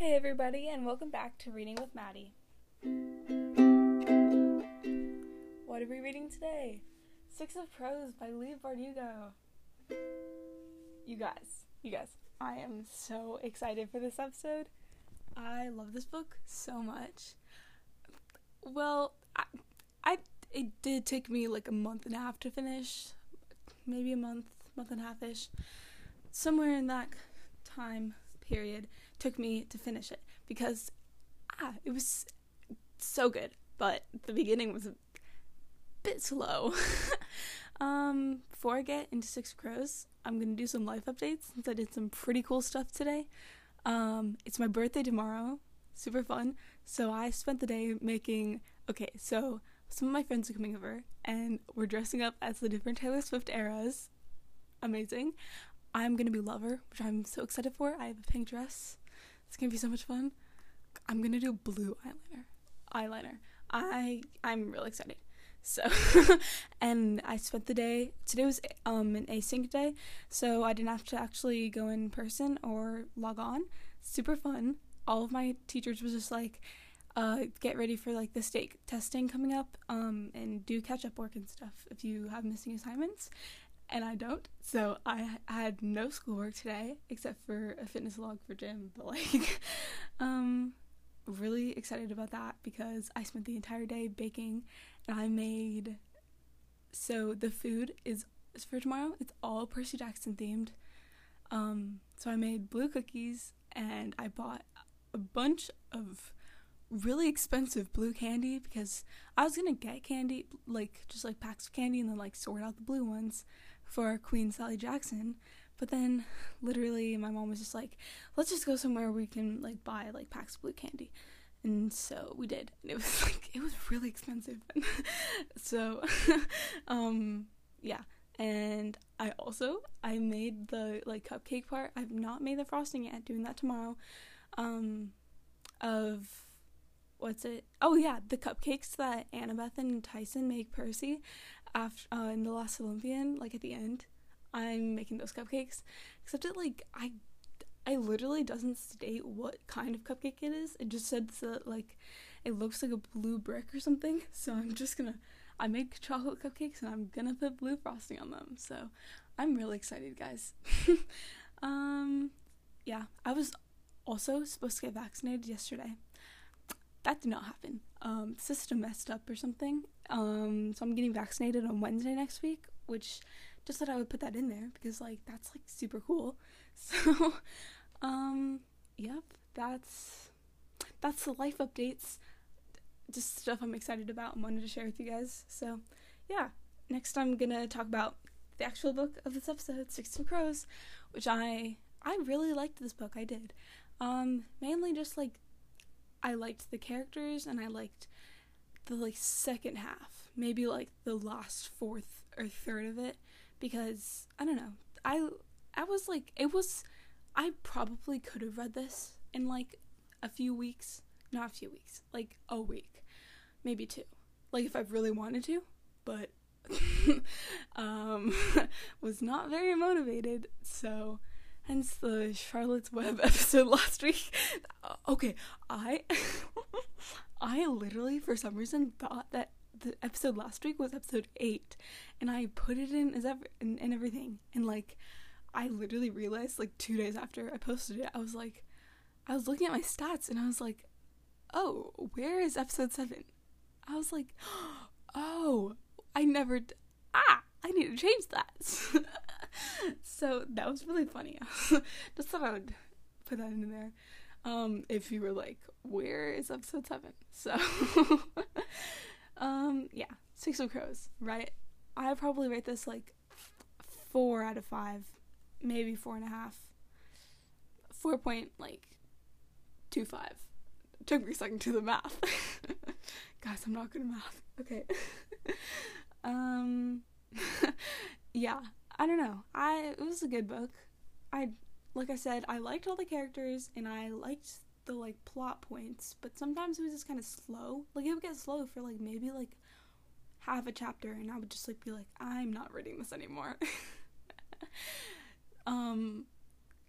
Hey, everybody, and welcome back to Reading with Maddie. What are we reading today? Six of Crows by Leigh Bardugo. You guys, you guys, I am so excited for this episode. I love this book so much. Well, I, I it did take me like a month and a half to finish, maybe a month, month and a half ish, somewhere in that time period took me to finish it because ah, it was so good, but the beginning was a bit slow. um, before I get into Six Crows, I'm gonna do some life updates since I did some pretty cool stuff today. Um, it's my birthday tomorrow, super fun. So I spent the day making. Okay, so some of my friends are coming over, and we're dressing up as the different Taylor Swift eras. Amazing. I'm gonna be Lover, which I'm so excited for. I have a pink dress. It's gonna be so much fun. I'm gonna do blue eyeliner. Eyeliner. I I'm really excited. So, and I spent the day. Today was um an async day, so I didn't have to actually go in person or log on. Super fun. All of my teachers was just like, uh, get ready for like the state testing coming up, um, and do catch up work and stuff if you have missing assignments and I don't. So I had no schoolwork today except for a fitness log for gym, but like um really excited about that because I spent the entire day baking and I made so the food is, for tomorrow. It's all Percy Jackson themed. Um so I made blue cookies and I bought a bunch of really expensive blue candy because I was gonna get candy like just like packs of candy and then like sort out the blue ones for Queen Sally Jackson. But then literally my mom was just like, let's just go somewhere where we can like buy like packs of blue candy. And so we did. And it was like it was really expensive. so um yeah. And I also I made the like cupcake part. I've not made the frosting yet, doing that tomorrow. Um of what's it? Oh yeah, the cupcakes that Annabeth and Tyson make Percy after uh, in the last Olympian, like at the end, I'm making those cupcakes. Except it like I I literally doesn't state what kind of cupcake it is. It just says that like it looks like a blue brick or something. So I'm just gonna I make chocolate cupcakes and I'm gonna put blue frosting on them. So I'm really excited, guys. um yeah, I was also supposed to get vaccinated yesterday. That did not happen. Um, system messed up or something, um, so I'm getting vaccinated on Wednesday next week, which just thought I would put that in there because like that's like super cool. So, um, yep, that's that's the life updates. Just stuff I'm excited about and wanted to share with you guys. So, yeah, next I'm gonna talk about the actual book of this episode, Six of Crows, which I I really liked this book. I did, um, mainly just like I liked the characters and I liked the like second half, maybe like the last fourth or third of it because I don't know. I I was like it was I probably could have read this in like a few weeks, not a few weeks, like a week, maybe two. Like if I really wanted to, but um was not very motivated. So hence the Charlotte's Web episode last week. okay, I I literally, for some reason, thought that the episode last week was episode eight, and I put it in as ever and, everything, and like, I literally realized like two days after I posted it, I was like, I was looking at my stats, and I was like, oh, where is episode seven? I was like, oh, I never, d- ah, I need to change that. so that was really funny. Just thought I would put that in there um, if you were like, where is episode seven? So, um, yeah, Six of Crows, right? I probably rate this like four out of five, maybe four and a half, four point like two five. took me a second to the math. Guys, I'm not good at math. Okay. um, yeah, I don't know. I it was a good book. I like I said, I liked all the characters and I liked the like plot points, but sometimes it was just kind of slow. Like it would get slow for like maybe like half a chapter and I would just like be like I'm not reading this anymore. um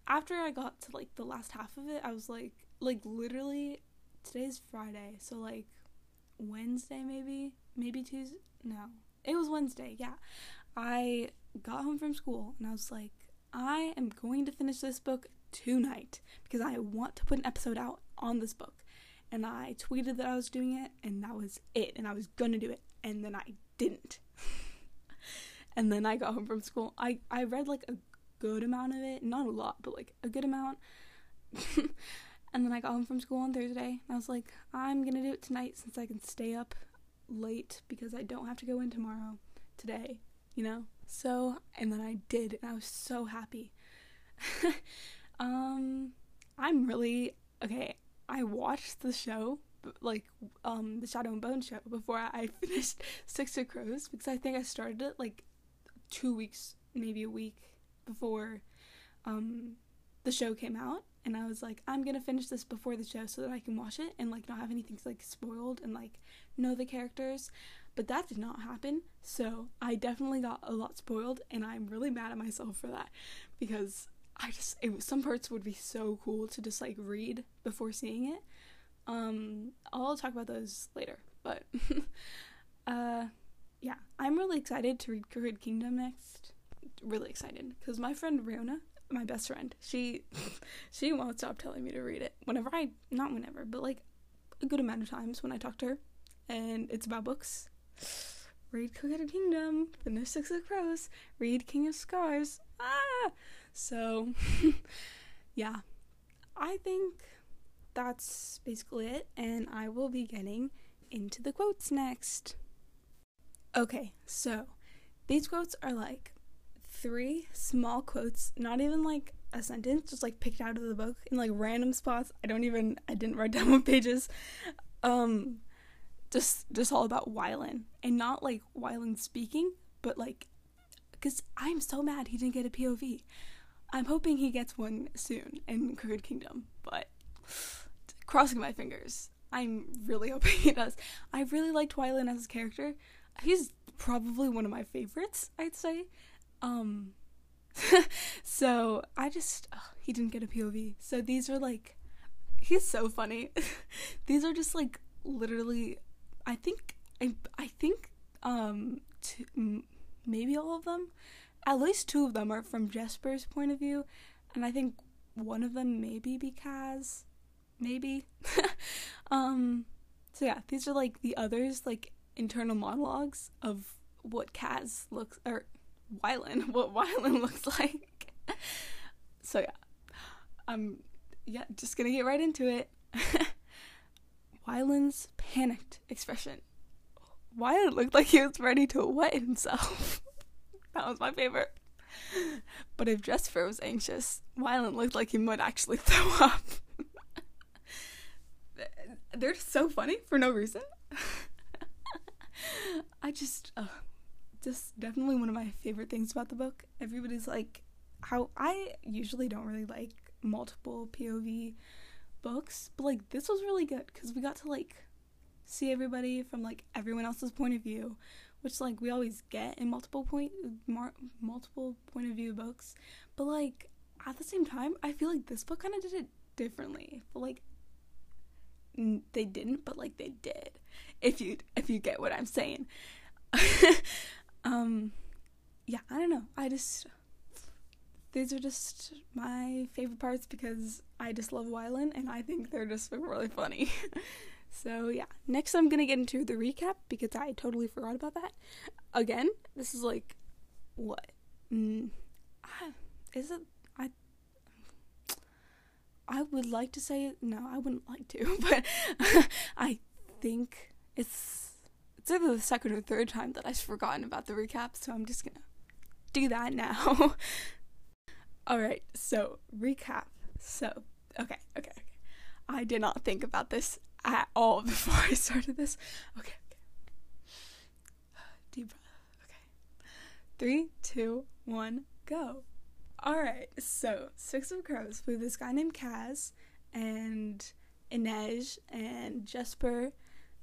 after I got to like the last half of it, I was like, like literally, today's Friday, so like Wednesday maybe, maybe Tuesday. No, it was Wednesday. Yeah, I got home from school and I was like, I am going to finish this book tonight because I want to put an episode out on this book. And I tweeted that I was doing it, and that was it. And I was gonna do it, and then I didn't. and then I got home from school. I I read like a good amount of it, not a lot, but like a good amount. and then I got home from school on Thursday, and I was like, I'm gonna do it tonight since I can stay up late because I don't have to go in tomorrow, today, you know? So, and then I did, and I was so happy. um, I'm really, okay, I watched the show, like, um, the Shadow and Bone show before I finished Six of Crows because I think I started it like two weeks, maybe a week before, um, the show came out and I was like, I'm gonna finish this before the show so that I can watch it and like not have anything like spoiled and like know the characters. But that did not happen, so I definitely got a lot spoiled, and I'm really mad at myself for that because I just it, some parts would be so cool to just like read before seeing it. Um, I'll talk about those later, but uh, yeah, I'm really excited to read Crooked Kingdom next. Really excited because my friend Riona, my best friend, she she won't stop telling me to read it whenever I not whenever, but like a good amount of times when I talk to her, and it's about books. Read Crooked Kingdom, finish Six of Crows, read King of Scars. Ah, so yeah, I think that's basically it, and I will be getting into the quotes next. Okay, so these quotes are like three small quotes, not even like a sentence, just like picked out of the book in like random spots. I don't even I didn't write down what pages. Um just just all about Wylan and not like Wylan speaking, but like because I'm so mad he didn't get a POV. I'm hoping he gets one soon in Crooked Kingdom, but crossing my fingers. I'm really hoping he does. I really liked Wylan as a character. He's probably one of my favorites, I'd say. Um so I just oh, he didn't get a POV. So these are like he's so funny. these are just like literally I think I I think um maybe all of them, at least two of them are from Jesper's point of view, and I think one of them maybe be Kaz, maybe. um, so yeah, these are like the others like internal monologues of what Kaz looks or Wylan, what Wylan looks like. so yeah, um, yeah, just gonna get right into it. Wylan's panicked expression. Wylan looked like he was ready to wet himself. that was my favorite. But if Jesper was anxious, Wylan looked like he might actually throw up. They're just so funny for no reason. I just, uh, just definitely one of my favorite things about the book. Everybody's like, how I usually don't really like multiple POV books, but like this was really good because we got to like see everybody from like everyone else's point of view, which like we always get in multiple point mar- multiple point of view books. But like at the same time, I feel like this book kind of did it differently. But like n- they didn't, but like they did. If you if you get what I'm saying. um yeah, I don't know. I just these are just my favorite parts because I just love Wylan and I think they're just really funny. so yeah, next I'm gonna get into the recap because I totally forgot about that. Again, this is like what? Mm, is it? I I would like to say no, I wouldn't like to, but I think it's it's either the second or third time that I've forgotten about the recap, so I'm just gonna do that now. All right, so recap. So, okay, okay, okay. I did not think about this at all before I started this. Okay, okay. Deep breath. Okay. Three, two, one, go. All right, so Six of Crows with this guy named Kaz and Inej and Jesper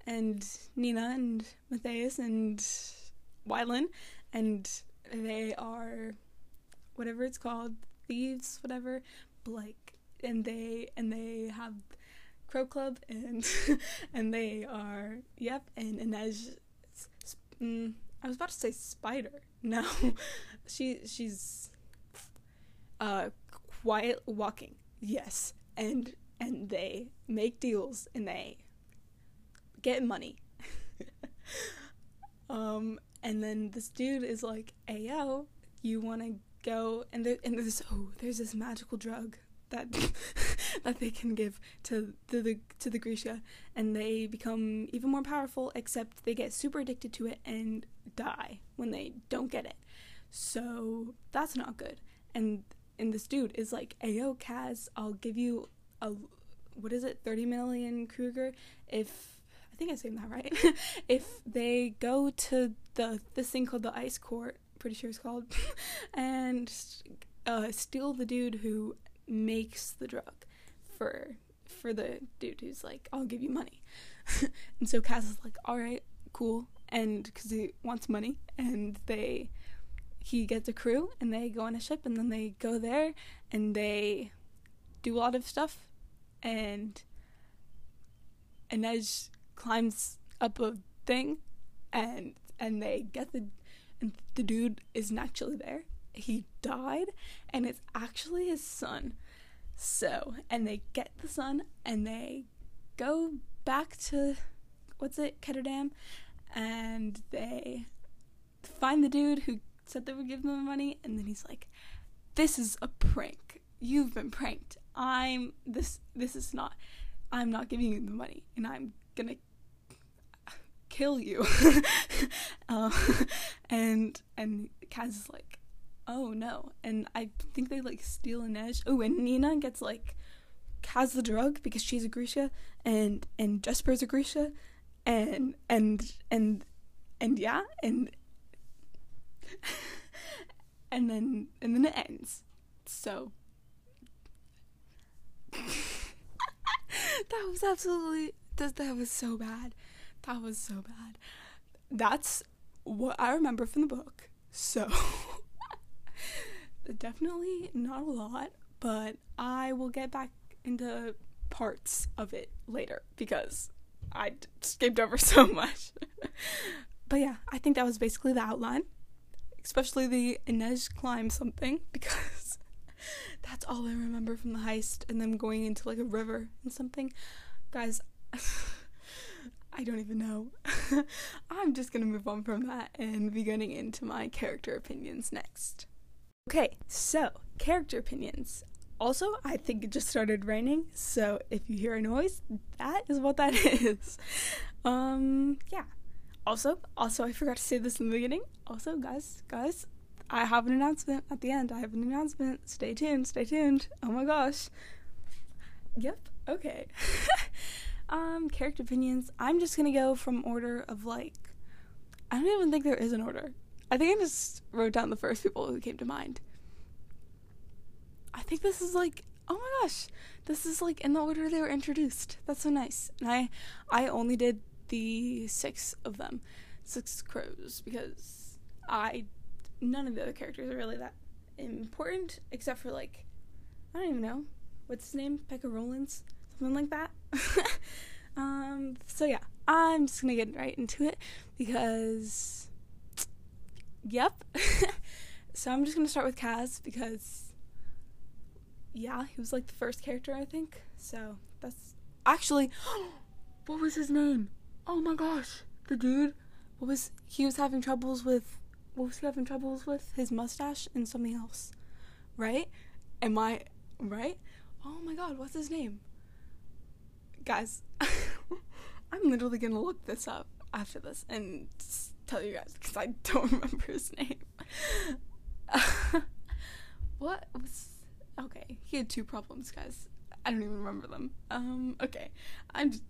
and Nina and Matthias and Wylan, and they are whatever it's called, thieves, whatever. But like and they and they have Crow Club and and they are yep and Inej mm, I was about to say spider no she she's uh quiet walking yes and and they make deals and they get money um and then this dude is like ayo you want to go and there and there's oh there's this magical drug that that they can give to the, the to the Grisha and they become even more powerful except they get super addicted to it and die when they don't get it. So that's not good. And and this dude is like, "Ayo, Kaz, I'll give you a what is it, 30 million Kruger if I think I'm saying that right. if they go to the this thing called the ice court, pretty sure it's called, and uh, steal the dude who makes the drug for for the dude who's like, I'll give you money. and so Kaz is like, all right, cool, and because he wants money, and they he gets a crew and they go on a ship and then they go there and they do a lot of stuff and Inej climbs up a thing and and they get the and the dude isn't actually there he died and it's actually his son. So, and they get the son and they go back to what's it, Ketterdam, and they find the dude who said they would give them the money, and then he's like, "This is a prank. You've been pranked. I'm this. This is not. I'm not giving you the money, and I'm gonna kill you." uh, and and Kaz is like, oh no. And I think they like steal Inej. Oh, and Nina gets like Kaz the drug because she's a Grisha and and Jesper's a Grisha and and and and yeah and and then and then it ends. So that was absolutely that, that was so bad. That was so bad. That's what I remember from the book. So definitely not a lot, but I will get back into parts of it later because I skipped over so much. but yeah, I think that was basically the outline, especially the Inej climb something because that's all I remember from the heist and them going into like a river and something. Guys, I don't even know. I'm just gonna move on from that and be getting into my character opinions next. Okay, so character opinions. Also, I think it just started raining, so if you hear a noise, that is what that is. Um, yeah. Also, also I forgot to say this in the beginning. Also, guys, guys, I have an announcement at the end. I have an announcement. Stay tuned, stay tuned. Oh my gosh. Yep. Okay. um, character opinions. I'm just gonna go from order of like I don't even think there is an order. I think I just wrote down the first people who came to mind. I think this is like, oh my gosh, this is like in the order they were introduced. That's so nice. And I, I only did the six of them, six crows, because I, none of the other characters are really that important, except for like, I don't even know, what's his name, Pekka Rollins, something like that. um, so yeah, I'm just gonna get right into it because Yep. so I'm just gonna start with Kaz because, yeah, he was like the first character I think. So that's actually, what was his name? Oh my gosh, the dude. What was he was having troubles with? What was he having troubles with? His mustache and something else, right? Am I right? Oh my god, what's his name? Guys, I'm literally gonna look this up after this and tell you guys because I don't remember his name. what was okay? He had two problems, guys. I don't even remember them. Um, okay, I'm just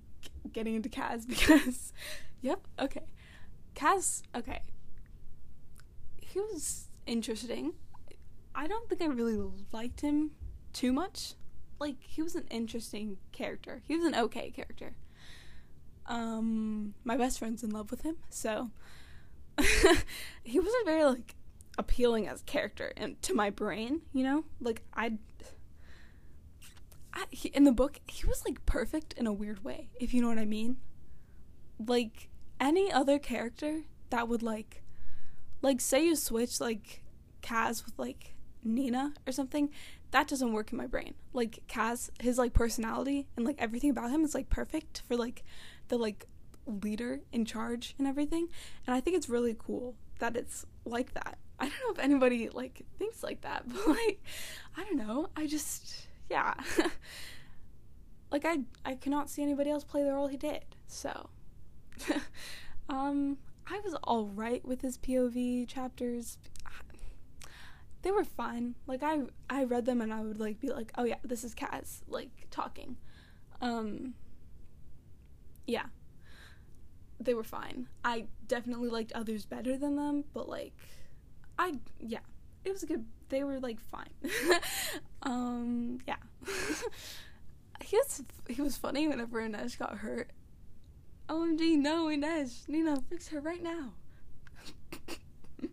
getting into Kaz because, yep, okay, Kaz. Okay, he was interesting. I don't think I really liked him too much. Like he was an interesting character. He was an okay character. Um, my best friend's in love with him, so he wasn't very like appealing as a character and to my brain, you know? Like I I, he, in the book, he was like perfect in a weird way, if you know what I mean. Like any other character that would like, like say you switch like Kaz with like Nina or something, that doesn't work in my brain. Like Kaz, his like personality and like everything about him is like perfect for like the like leader in charge and everything. And I think it's really cool that it's like that. I don't know if anybody like thinks like that, but like I don't know. I just yeah. like I I cannot see anybody else play the role he did. So um I was all right with his POV chapters. They were fine. Like I I read them and I would like be like, "Oh yeah, this is Kaz like talking." Um yeah. They were fine. I definitely liked others better than them, but like I yeah, it was a good. They were like fine. um, yeah. he was he was funny whenever Inej got hurt. OMG, no Inej, Nina, fix her right now.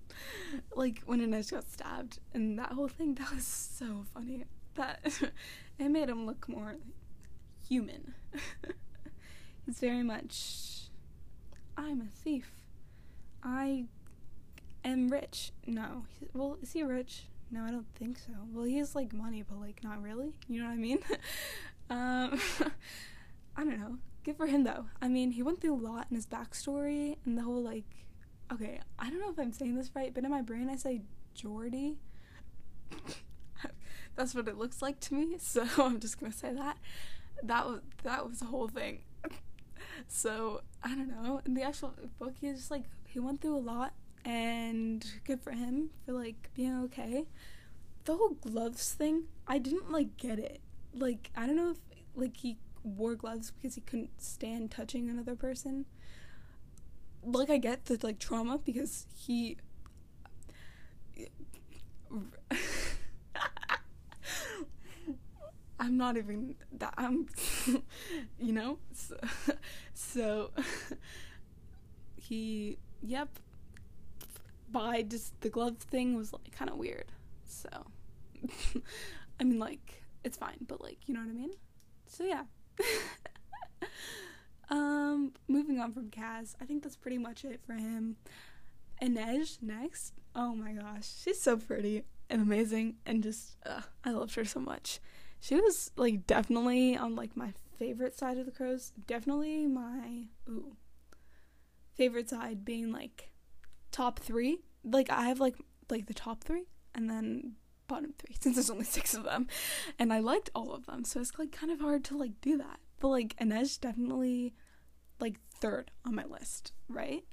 like when Inej got stabbed and that whole thing, that was so funny. That it made him look more human. He's very much. I'm a thief. I am rich. No. Well, is he rich? No, I don't think so. Well, he has like money, but like not really. You know what I mean? um, I don't know. Good for him though. I mean, he went through a lot in his backstory and the whole like. Okay, I don't know if I'm saying this right, but in my brain I say Jordie. That's what it looks like to me, so I'm just gonna say that. That was that was the whole thing. So I don't know. In the actual book, he just like he went through a lot and good for him for like being okay. The whole gloves thing, I didn't like get it. Like I don't know if like he wore gloves because he couldn't stand touching another person. Like I get the like trauma because he I'm not even that I'm you know so, so he yep buy just the glove thing was like kind of weird. So, I mean, like it's fine, but like you know what I mean. So yeah. um, moving on from Kaz, I think that's pretty much it for him. Inej next. Oh my gosh, she's so pretty and amazing, and just uh, I loved her so much. She was like definitely on like my favorite side of the crows. Definitely my ooh favorite side being like top three. Like I have like like the top three and then bottom three since there's only six of them, and I liked all of them, so it's like kind of hard to like do that. But like Inej definitely like third on my list, right?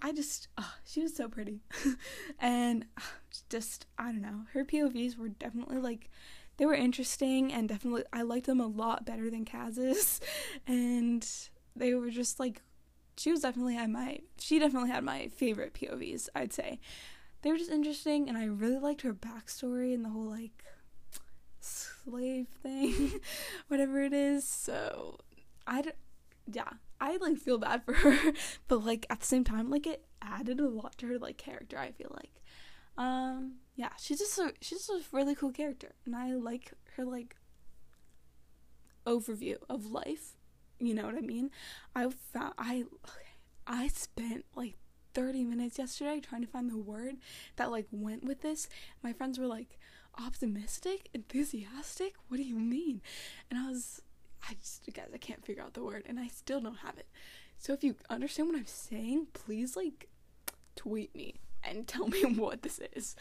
I just oh, she was so pretty, and just I don't know her POVs were definitely like they were interesting and definitely I liked them a lot better than Kaz's, and they were just like she was definitely had my she definitely had my favorite POVs, I'd say. They were just interesting and I really liked her backstory and the whole like slave thing, whatever it is. So I yeah, I like feel bad for her, but like at the same time like it added a lot to her like character, I feel like. Um yeah, she's just a she's just a really cool character and I like her like overview of life you know what I mean? I found I I spent like 30 minutes yesterday trying to find the word that like went with this. My friends were like optimistic, enthusiastic. What do you mean? And I was I just guys, I can't figure out the word and I still don't have it. So if you understand what I'm saying, please like tweet me and tell me what this is.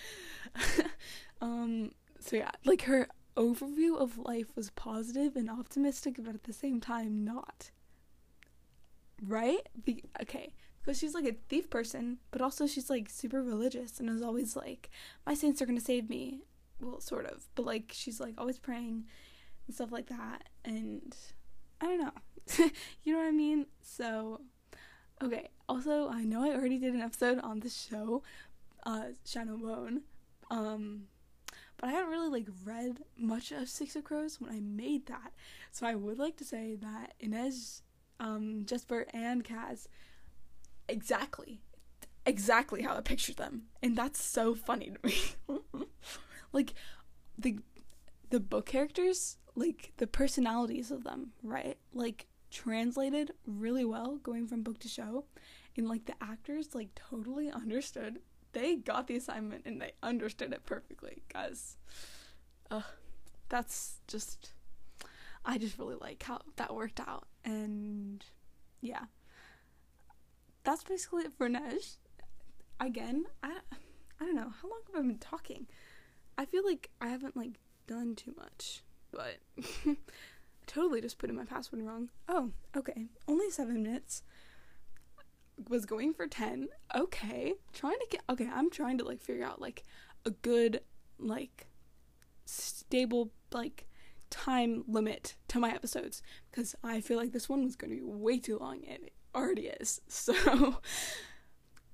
um so yeah, like her overview of life was positive and optimistic, but at the same time not. Right? Be- okay, because she's like a thief person, but also she's like super religious and is always like, my saints are gonna save me. Well, sort of, but like she's like always praying and stuff like that. And I don't know. you know what I mean? So, okay. Also, I know I already did an episode on the show, uh, Shadow Bone. Um, but I hadn't really like read much of Six of Crows when I made that. So I would like to say that Inej, um, Jesper, and Kaz exactly, exactly how I pictured them, and that's so funny to me. like the the book characters like the personalities of them, right? Like translated really well going from book to show. And like the actors like totally understood. They got the assignment and they understood it perfectly guys. Uh, that's just i just really like how that worked out. And yeah. That's basically it for Nej. Again, I, I don't know. How long have I been talking. I feel like I haven't like done too much, but totally just put in my password wrong. Oh, okay, only seven minutes. Was going for ten. Okay, trying to get. Okay, I'm trying to like figure out like a good like stable like time limit to my episodes because I feel like this one was going to be way too long and it already is. So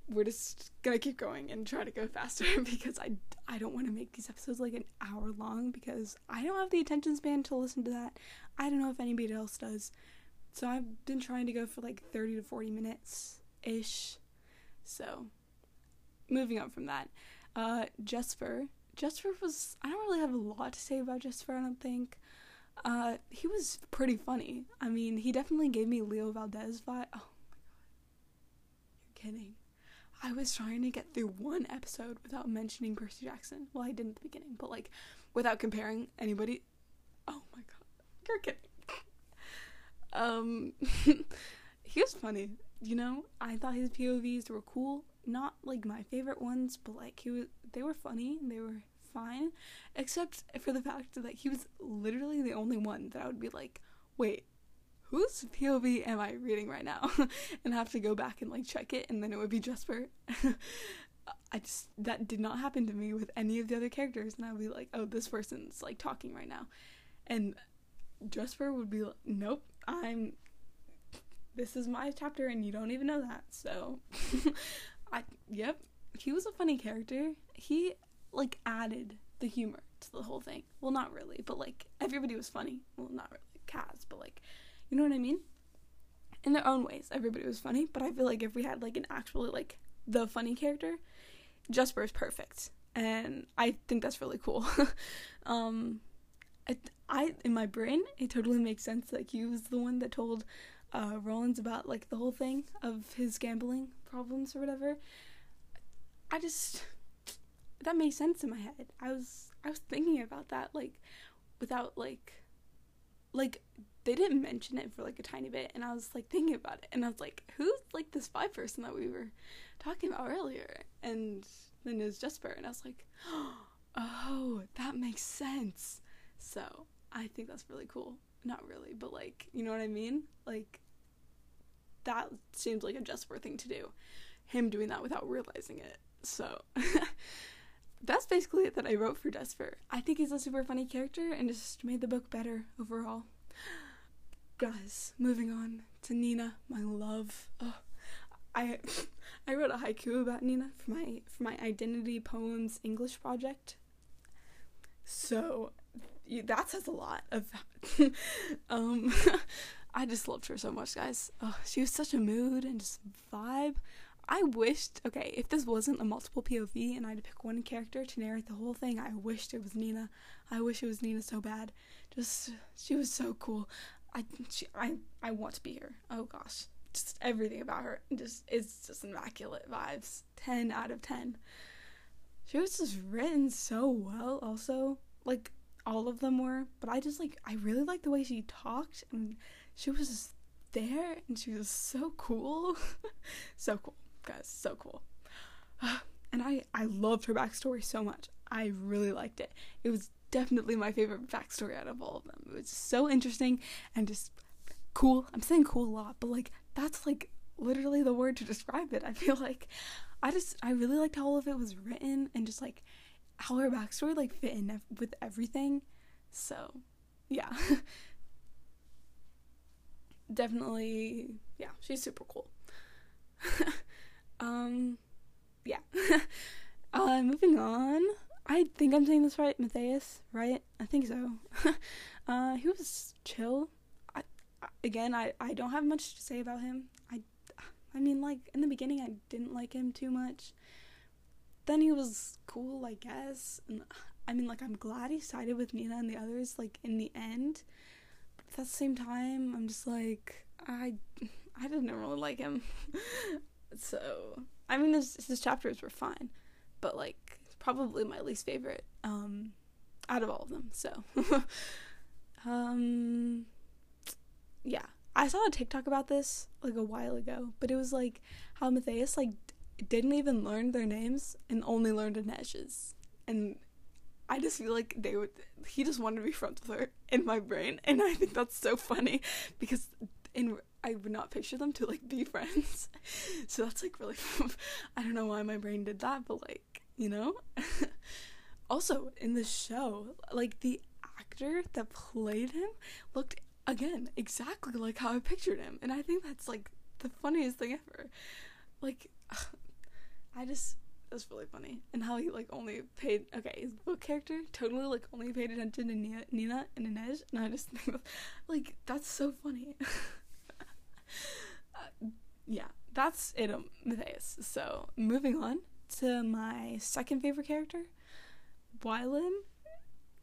we're just gonna keep going and try to go faster because I, I don't want to make these episodes like an hour long because I don't have the attention span to listen to that. I don't know if anybody else does. So I've been trying to go for like 30 to 40 minutes ish. So moving on from that, uh, Jesper. Jesper was, I don't really have a lot to say about Jesper, I don't think. Uh, he was pretty funny. I mean, he definitely gave me Leo Valdez vibe. Oh my god. You're kidding. I was trying to get through one episode without mentioning Percy Jackson. Well, I didn't at the beginning, but like without comparing anybody. Oh my god. You're kidding. um he was funny, you know? I thought his POVs were cool. Not like my favorite ones, but like he was they were funny. They were fine, except for the fact that he was literally the only one that I would be like, wait, whose POV am I reading right now? and have to go back and like check it, and then it would be Jesper. I just that did not happen to me with any of the other characters, and I would be like, oh, this person's like talking right now, and Jesper would be like, nope, I'm. This is my chapter, and you don't even know that. So, I yep, he was a funny character. He like added the humor to the whole thing. Well, not really, but like everybody was funny. Well, not really Kaz, but like you know what I mean? In their own ways, everybody was funny, but I feel like if we had like an actually like the funny character, Jesper is perfect. And I think that's really cool. um I, I in my brain it totally makes sense like he was the one that told uh Rollins about like the whole thing of his gambling problems or whatever. I just that made sense in my head. I was I was thinking about that like without like like they didn't mention it for like a tiny bit and I was like thinking about it and I was like who's like this spy person that we were talking about earlier? And then it was Jesper and I was like oh that makes sense. So I think that's really cool. Not really but like you know what I mean? Like that seems like a Jesper thing to do him doing that without realizing it. So that's basically it that I wrote for Jesper. I think he's a super funny character and just made the book better overall. Guys, moving on to Nina, my love. Oh, I I wrote a haiku about Nina for my for my identity poems English project. So that says a lot of um I just loved her so much, guys. Oh, she was such a mood and just vibe. I wished, okay, if this wasn't a multiple POV and I had to pick one character to narrate the whole thing, I wished it was Nina. I wish it was Nina so bad. Just, she was so cool. I, she, I, I want to be here. Oh gosh, just everything about her, just it's just immaculate vibes. Ten out of ten. She was just written so well. Also, like all of them were, but I just like I really like the way she talked and she was just there and she was so cool, so cool guys, so cool. And I, I loved her backstory so much. I really liked it. It was definitely my favorite backstory out of all of them. It was so interesting and just cool. I'm saying cool a lot, but like that's like literally the word to describe it. I feel like I just I really liked how all of it was written and just like how her backstory like fit in with everything. So, yeah. Definitely, yeah, she's super cool. Um, yeah. uh, moving on. I think I'm saying this right, Matthias, right? I think so. uh, he was chill. I, again, I, I don't have much to say about him. I, I mean, like, in the beginning, I didn't like him too much. Then he was cool, I guess. And I mean, like, I'm glad he sided with Nina and the others, like, in the end. But at the same time, I'm just like, I, I didn't really like him. so, I mean, his, his chapters were fine, but like, probably my least favorite, um, out of all of them. So, um, yeah. I saw a TikTok about this like a while ago, but it was like how Matthias like didn't even learn their names and only learned Inej's. And I just feel like they would he just wanted to be friends with her in my brain and I think that's so funny because in I would not picture them to like be friends. so that's like really I don't know why my brain did that, but like, you know? also, in the show, like the actor that played him looked again exactly like how I pictured him, and I think that's like the funniest thing ever. Like, I just that's really funny, and how he like only paid okay his book character totally like only paid attention to Nina, Nina and Inej, and I just think like that's so funny. uh, yeah, that's it, um, Matthias. So moving on to my second favorite character, Wylan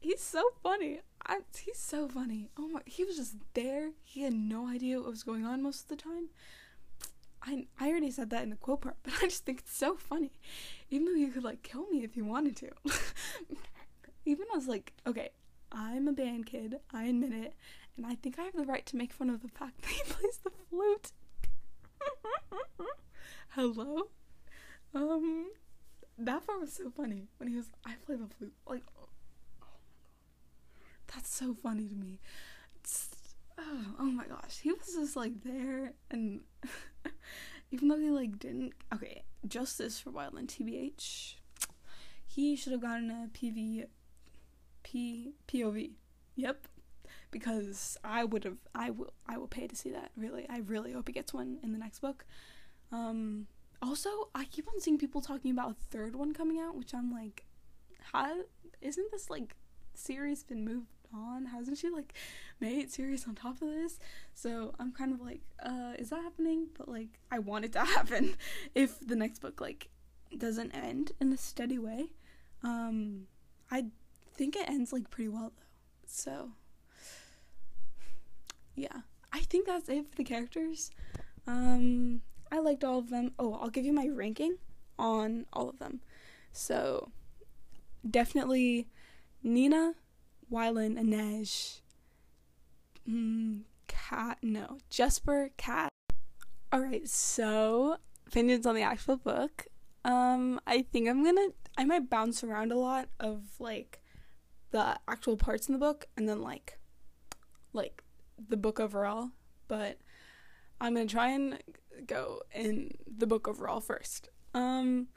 he's so funny. I, he's so funny. Oh my, he was just there. He had no idea what was going on most of the time. I I already said that in the quote part, but I just think it's so funny. Even though he could like kill me if he wanted to. Even I was like, okay, I'm a band kid. I admit it, and I think I have the right to make fun of the fact that he plays the flute. Hello. Um, that part was so funny when he was. I play the flute. Like, oh, my god, that's so funny to me. Oh, oh, my gosh, he was just like there, and even though he like didn't. Okay, justice for Wylan TBH. He should have gotten a PV, P POV. Yep, because I would have. I will. I will pay to see that. Really, I really hope he gets one in the next book. Um. Also, I keep on seeing people talking about a third one coming out, which I'm like, how isn't this like series been moved on? Hasn't she like made series on top of this? So I'm kind of like, uh, is that happening? But like, I want it to happen if the next book like doesn't end in a steady way. Um, I think it ends like pretty well though. So yeah, I think that's it for the characters. Um, I liked all of them. Oh, I'll give you my ranking on all of them. So definitely Nina, Wylan, Inej, mm, Kaz, no, Jesper, Kaz. Alright, so opinions on the actual book. Um, I think I'm gonna, I might bounce around a lot of like the actual parts in the book and then like, like the book overall, but I'm gonna try and go in the book overall first. Um,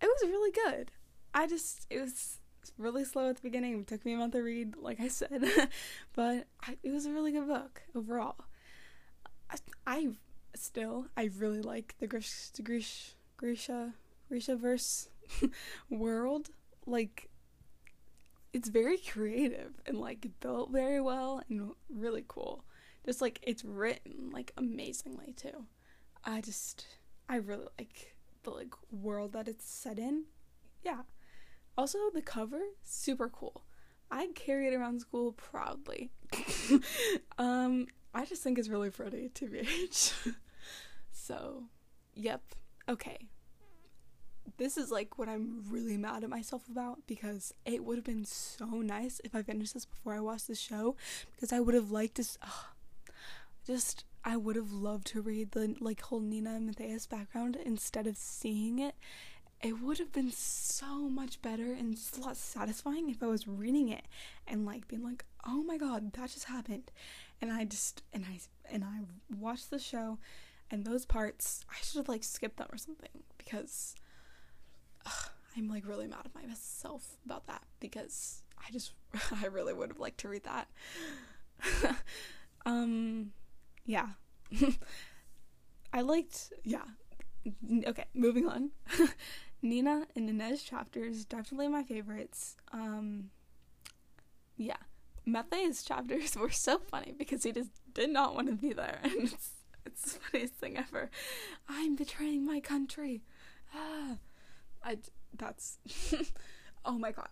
it was really good. I just, it was really slow at the beginning. It took me a month to read, like I said, but I, it was a really good book overall. I, I still I really like the Grish, Grish, Grisha Grisha verse world. Like it's very creative and like built very well and really cool. Just like it's written like amazingly too. I just I really like the like world that it's set in. Yeah. Also, the cover, super cool. I carry it around school proudly. um, I just think it's really pretty, TBH. so, yep. Okay. This is like what I'm really mad at myself about because it would have been so nice if I finished this before I watched the show because I would have liked. Uh, just, I would have loved to read the like whole Nina and Matthias background instead of seeing it it would have been so much better and a lot satisfying if I was reading it and like being like, "Oh my god, that just happened," and I just and I and I watched the show, and those parts I should have like skipped them or something because ugh, I'm like really mad at myself about that because I just I really would have liked to read that. um, yeah, I liked yeah. Okay, moving on. Nina and Inej chapters definitely my favorites. Um, yeah, Matthias's chapters were so funny because he just did not want to be there, and it's it's the funniest thing ever. I'm betraying my country. Ah, I that's oh my god.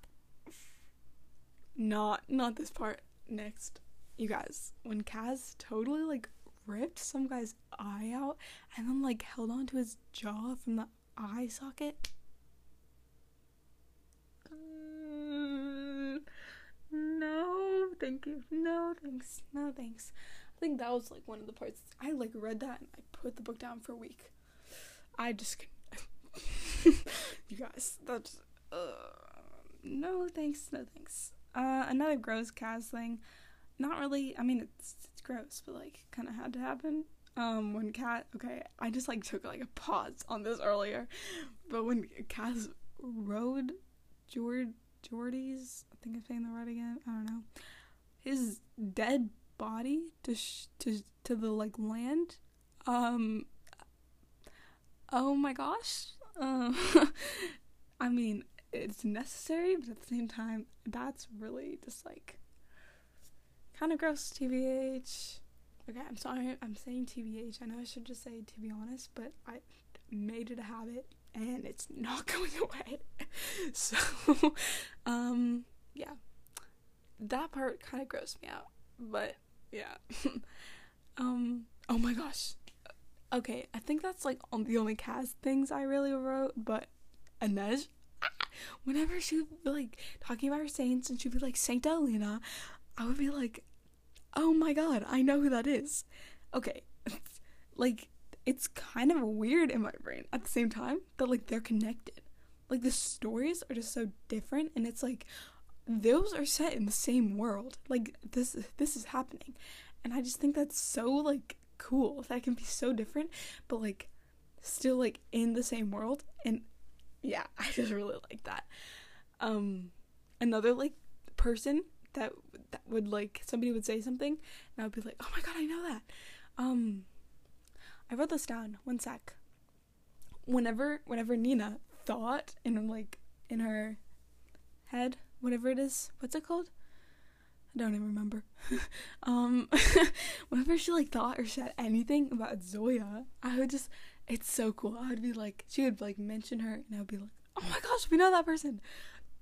not not this part. Next, you guys, when Kaz totally like ripped some guy's eye out and then like held onto his jaw from the eye socket. Mm, no, thank you. No, thanks. No, thanks. I think that was like one of the parts. I like read that and I put the book down for a week. I just, you guys, that's uh, no thanks, no thanks. Uh, another gross Kaz thing. Not really. I mean, it's it's gross, but like, kind of had to happen. Um, when Kaz, okay, I just like took like a pause on this earlier, but when Kaz rode Jord Jordie's, I think I'm saying the right again. I don't know. His dead body to sh- to to the like land. Um. Oh my gosh. Um. I mean, it's necessary, but at the same time, that's really just like kind of gross. TBH. Okay, I'm sorry. I'm saying TBH. I know I should just say to be honest, but I made it a habit and it's not going away. so, um, yeah, that part kind of grossed me out. But yeah, um, oh my gosh. Okay, I think that's like the only Kaz things I really wrote, but Inej, whenever she would be like talking about her saints and she'd be like Saint Alina, I would be like, oh my god, I know who that is. Okay, like it's kind of weird in my brain at the same time that like they're connected. Like the stories are just so different, and it's like those are set in the same world. Like this, this is happening, and I just think that's so like cool that can be so different, but like still like in the same world and yeah, I just really like that. Um, another like person that that would like somebody would say something and I would be like, oh my god, I know that. Um, I wrote this down. One sec. Whenever whenever Nina thought in like in her head, whatever it is, what's it called? I don't even remember. um, whenever she like thought or said anything about Zoya, I would just it's so cool. I would be like, she would like mention her, and I would be like, oh my gosh, we know that person.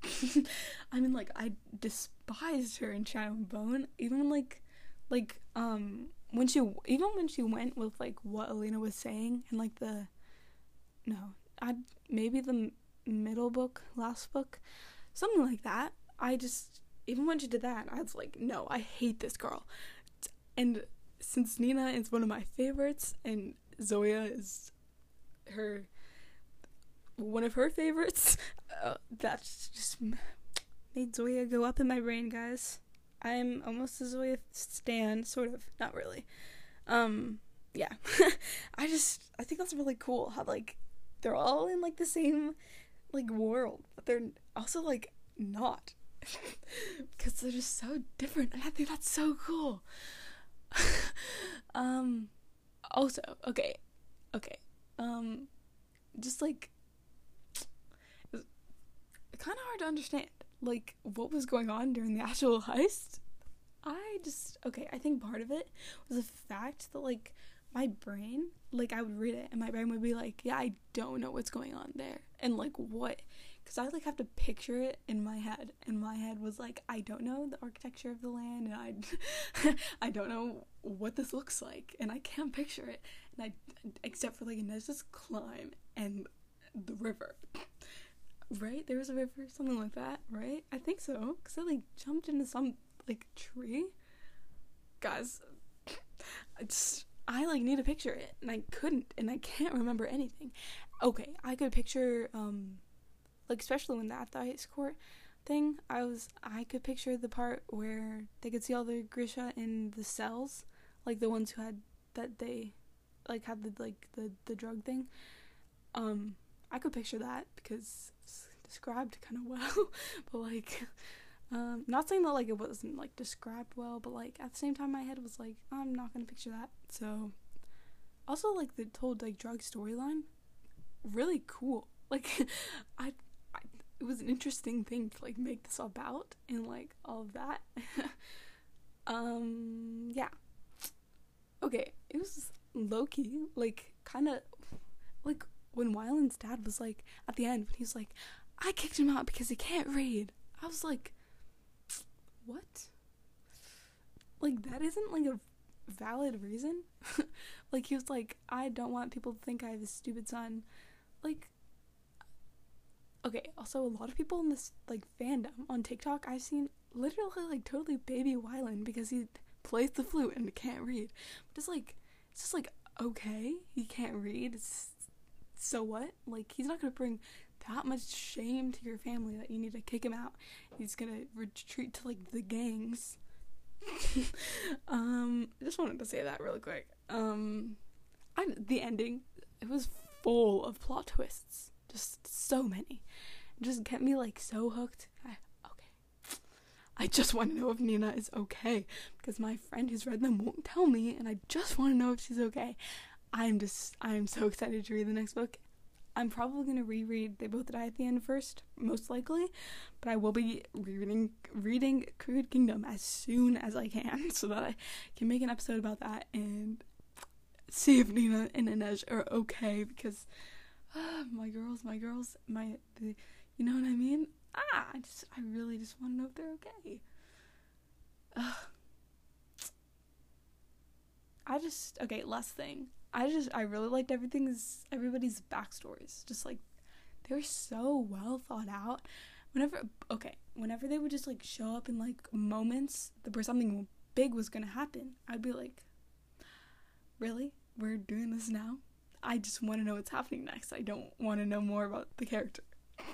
I mean, like, I despised her in Shadow and Bone, even like, like, um, when she, even when she went with like what Alina was saying and like the, no, I maybe the middle book, last book, something like that. I just, even when she did that, I was like, no, I hate this girl. And since Nina is one of my favorites and Zoya is her one of her favorites. Uh, that's just made Zoya go up in my brain, guys. I'm almost a Zoya stan, sort of, not really. Um, yeah. I just I think that's really cool how like they're all in like the same like world, but they're also like not. because they're just so different and I think that's so cool. um also, okay. Okay. Um just like it's kind of hard to understand like what was going on during the actual heist? I just okay i think part of it was the fact that like my brain like i would read it and my brain would be like yeah i don't know what's going on there. And like what? Because i like have to picture it in my head and my head was like i don't know the architecture of the land and i i don't know what this looks like and i can't picture it. And i except for like just climb and the river. Right? There was a river, something like that, right? I think so. Because I like jumped into some like tree. Guys, I just I like need to picture it and I couldn't and I can't remember anything. Okay, I could picture um like especially when that the ice court thing, I was I could picture the part where they could see all the Grisha in the cells, like the ones who had that they like had the like the the drug thing. Um, I could picture that because it's described kind of well, but like, um, not saying that like it wasn't like described well, but like at the same time, my head was like, I'm not gonna picture that. So, also like the told like drug storyline, really cool. Like, I, I, it was an interesting thing to like make this about and like all of that. um, yeah. Okay, it was low key, like kind of like when Wylan's dad was like at the end when he was like, I kicked him out because he can't read. I was like, what? Like that isn't like a valid reason. like he was like, I don't want people to think I have a stupid son. Like okay, also a lot of people in this like fandom on TikTok I've seen literally like totally baby Wyland because he plays the flute and can't read. But it's like it's just like okay, he can't read. It's, so what? Like he's not gonna bring that much shame to your family that you need to kick him out. He's gonna retreat to like the gangs. um, I just wanted to say that really quick. Um, I the ending it was full of plot twists, just so many. It just kept me like so hooked. I, okay, I just want to know if Nina is okay because my friend who's read them won't tell me, and I just want to know if she's okay. I'm just I'm so excited to read the next book I'm probably gonna reread They Both Die at the End first, most likely, but I will be rereading reading Crooked Kingdom as soon as I can, so that I can make an episode about that and see if Nina and Inej are okay because uh, my girls, my girls, my the, you know what I mean? Ah, I just I really just want to know if they're okay. Uh, I just okay. Last thing, I just I really liked everything's everybody's backstories. Just like they were so well thought out. Whenever okay, whenever they would just like show up in like moments where something big was gonna happen, I'd be like, Really? We're doing this now? I just want to know what's happening next. I don't want to know more about the character.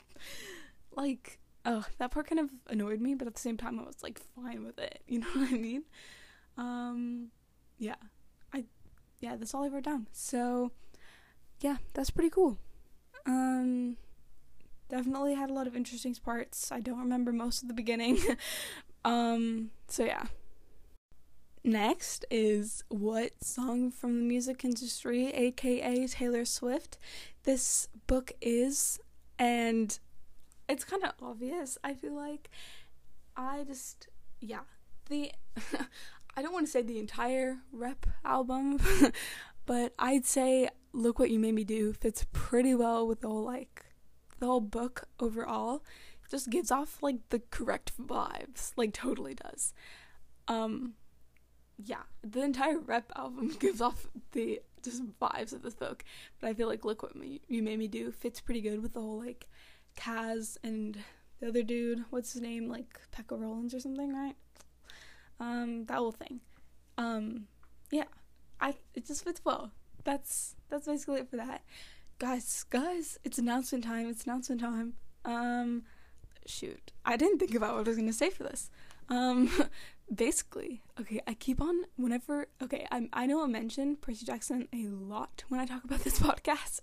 like, oh, that part kind of annoyed me, but at the same time I was like fine with it. You know what I mean? Um yeah yeah, that's all I wrote down. So, yeah, that's pretty cool. Um, definitely had a lot of interesting parts. I don't remember most of the beginning. um, so yeah. Next is what song from the music industry, aka Taylor Swift, this book is, and it's kind of obvious. I feel like I just yeah the I don't want to say the entire rep album, but I'd say Look What You Made Me Do fits pretty well with the whole like the whole book overall. It just gives off like the correct vibes, like totally does. Um yeah, the entire rep album gives off the just vibes of this book, but I feel like Look What You Made Me Do fits pretty good with the whole like Kaz and the other dude, what's his name, like Pekka Rollins or something, right? Um, that whole thing. Um, yeah, I it just fits well. That's that's basically it for that. Guys, guys, it's announcement time. It's announcement time. Um, shoot, I didn't think about what I was gonna say for this. Um, basically, okay, I keep on whenever. Okay, I I know I mention Percy Jackson a lot when I talk about this podcast.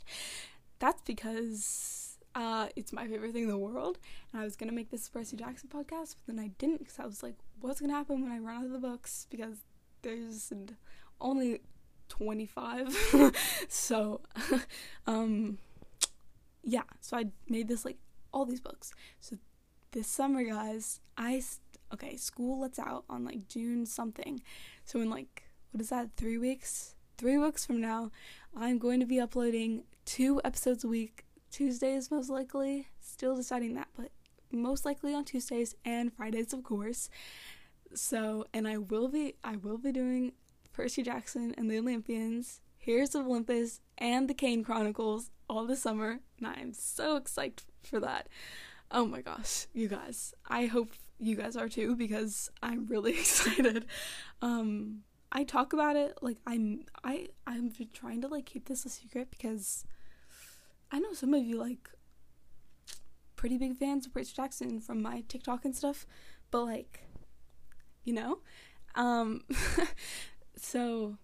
That's because uh, it's my favorite thing in the world. And I was gonna make this Percy Jackson podcast, but then I didn't because I was like, what's gonna happen when I run out of the books? Because there's only 25. so, um, yeah. So I made this like all these books. So this summer, guys, I okay, school lets out on like June something. So in like what is that? Three weeks. Three weeks from now, I'm going to be uploading two episodes a week Tuesdays, most likely. Still deciding that, but most likely on Tuesdays and Fridays, of course. So, and I will be, I will be doing Percy Jackson and the Olympians, Heroes of Olympus, and the Kane Chronicles all this summer, and I'm so excited for that. Oh my gosh, you guys! I hope you guys are too because I'm really excited. Um, I talk about it like I'm, I, I'm trying to like keep this a secret because I know some of you like pretty big fans of Percy Jackson from my TikTok and stuff, but like, you know, um, so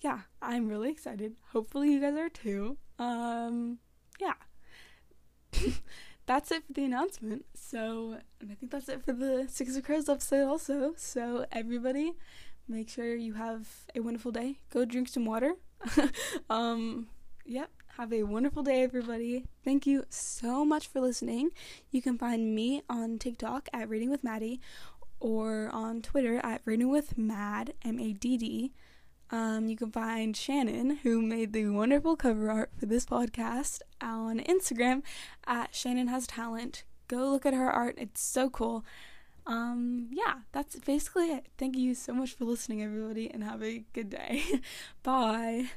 yeah, I'm really excited. Hopefully, you guys are too. Um, yeah, that's it for the announcement. So, and I think that's it for the Six of Crows episode, also. So, everybody, make sure you have a wonderful day. Go drink some water. um, yep. Have a wonderful day, everybody. Thank you so much for listening. You can find me on TikTok at Reading with Maddie or on Twitter at Reading with Mad, M A D D. Um, you can find Shannon, who made the wonderful cover art for this podcast, on Instagram at Shannon Has Talent. Go look at her art, it's so cool. Um, yeah, that's basically it. Thank you so much for listening, everybody, and have a good day. Bye.